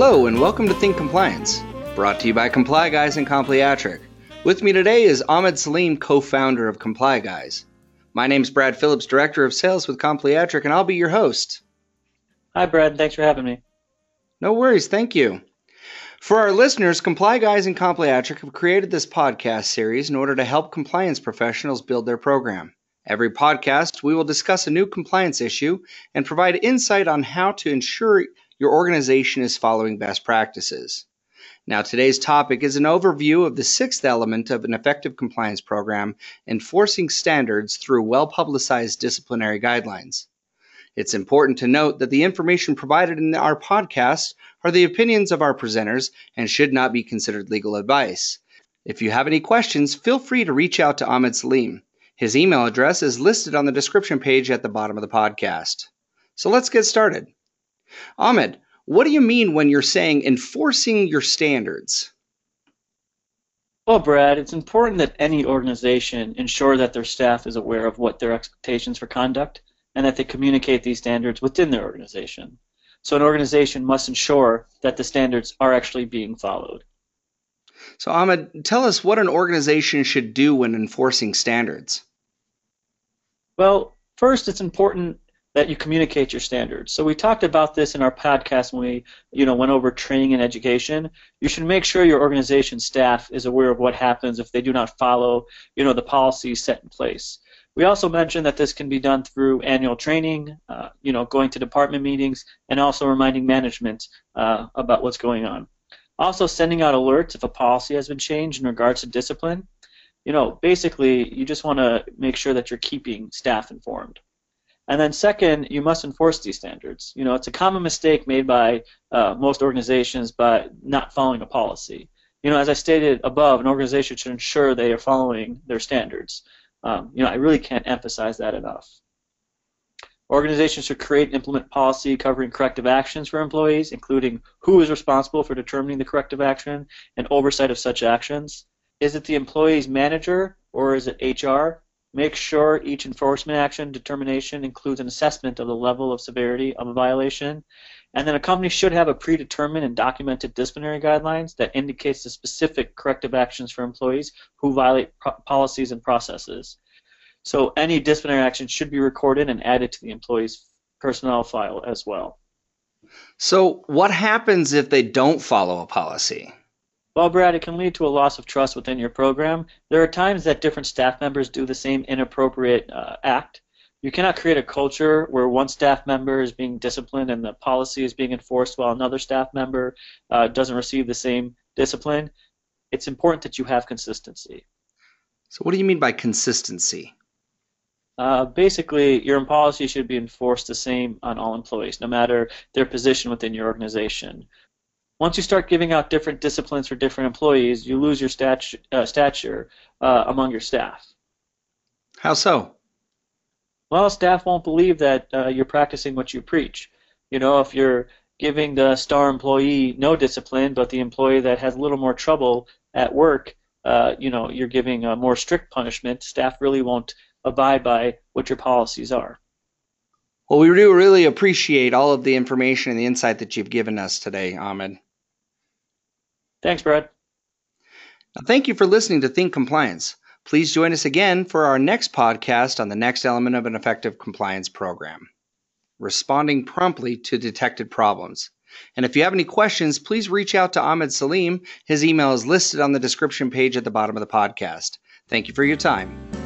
Hello, and welcome to Think Compliance, brought to you by Comply Guys and Compliatric. With me today is Ahmed Salim, co founder of Comply Guys. My name is Brad Phillips, Director of Sales with Compliatric, and I'll be your host. Hi, Brad. Thanks for having me. No worries, thank you. For our listeners, Comply Guys and Compliatric have created this podcast series in order to help compliance professionals build their program. Every podcast, we will discuss a new compliance issue and provide insight on how to ensure your organization is following best practices. Now, today's topic is an overview of the sixth element of an effective compliance program enforcing standards through well publicized disciplinary guidelines. It's important to note that the information provided in our podcast are the opinions of our presenters and should not be considered legal advice. If you have any questions, feel free to reach out to Ahmed Salim. His email address is listed on the description page at the bottom of the podcast. So let's get started. Ahmed, what do you mean when you're saying enforcing your standards? Well, Brad, it's important that any organization ensure that their staff is aware of what their expectations for conduct and that they communicate these standards within their organization. So an organization must ensure that the standards are actually being followed. So, Ahmed, tell us what an organization should do when enforcing standards. Well, first, it's important that you communicate your standards. So we talked about this in our podcast when we, you know, went over training and education. You should make sure your organization staff is aware of what happens if they do not follow, you know, the policies set in place. We also mentioned that this can be done through annual training, uh, you know, going to department meetings, and also reminding management uh, about what's going on. Also, sending out alerts if a policy has been changed in regards to discipline you know, basically, you just want to make sure that you're keeping staff informed. And then second, you must enforce these standards. You know, it's a common mistake made by uh, most organizations by not following a policy. You know, as I stated above, an organization should ensure they are following their standards. Um, you know, I really can't emphasize that enough. Organizations should create and implement policy covering corrective actions for employees, including who is responsible for determining the corrective action and oversight of such actions. Is it the employee's manager or is it HR? Make sure each enforcement action determination includes an assessment of the level of severity of a violation. And then a company should have a predetermined and documented disciplinary guidelines that indicates the specific corrective actions for employees who violate policies and processes. So any disciplinary action should be recorded and added to the employee's personnel file as well. So what happens if they don't follow a policy? Well, Brad, it can lead to a loss of trust within your program. There are times that different staff members do the same inappropriate uh, act. You cannot create a culture where one staff member is being disciplined and the policy is being enforced while another staff member uh, doesn't receive the same discipline. It's important that you have consistency. So, what do you mean by consistency? Uh, basically, your policy should be enforced the same on all employees, no matter their position within your organization. Once you start giving out different disciplines for different employees, you lose your statu- uh, stature uh, among your staff. How so? Well, staff won't believe that uh, you're practicing what you preach. You know, if you're giving the star employee no discipline, but the employee that has a little more trouble at work, uh, you know, you're giving a more strict punishment, staff really won't abide by what your policies are. Well, we do really appreciate all of the information and the insight that you've given us today, Ahmed. Thanks, Brad. Thank you for listening to Think Compliance. Please join us again for our next podcast on the next element of an effective compliance program responding promptly to detected problems. And if you have any questions, please reach out to Ahmed Salim. His email is listed on the description page at the bottom of the podcast. Thank you for your time.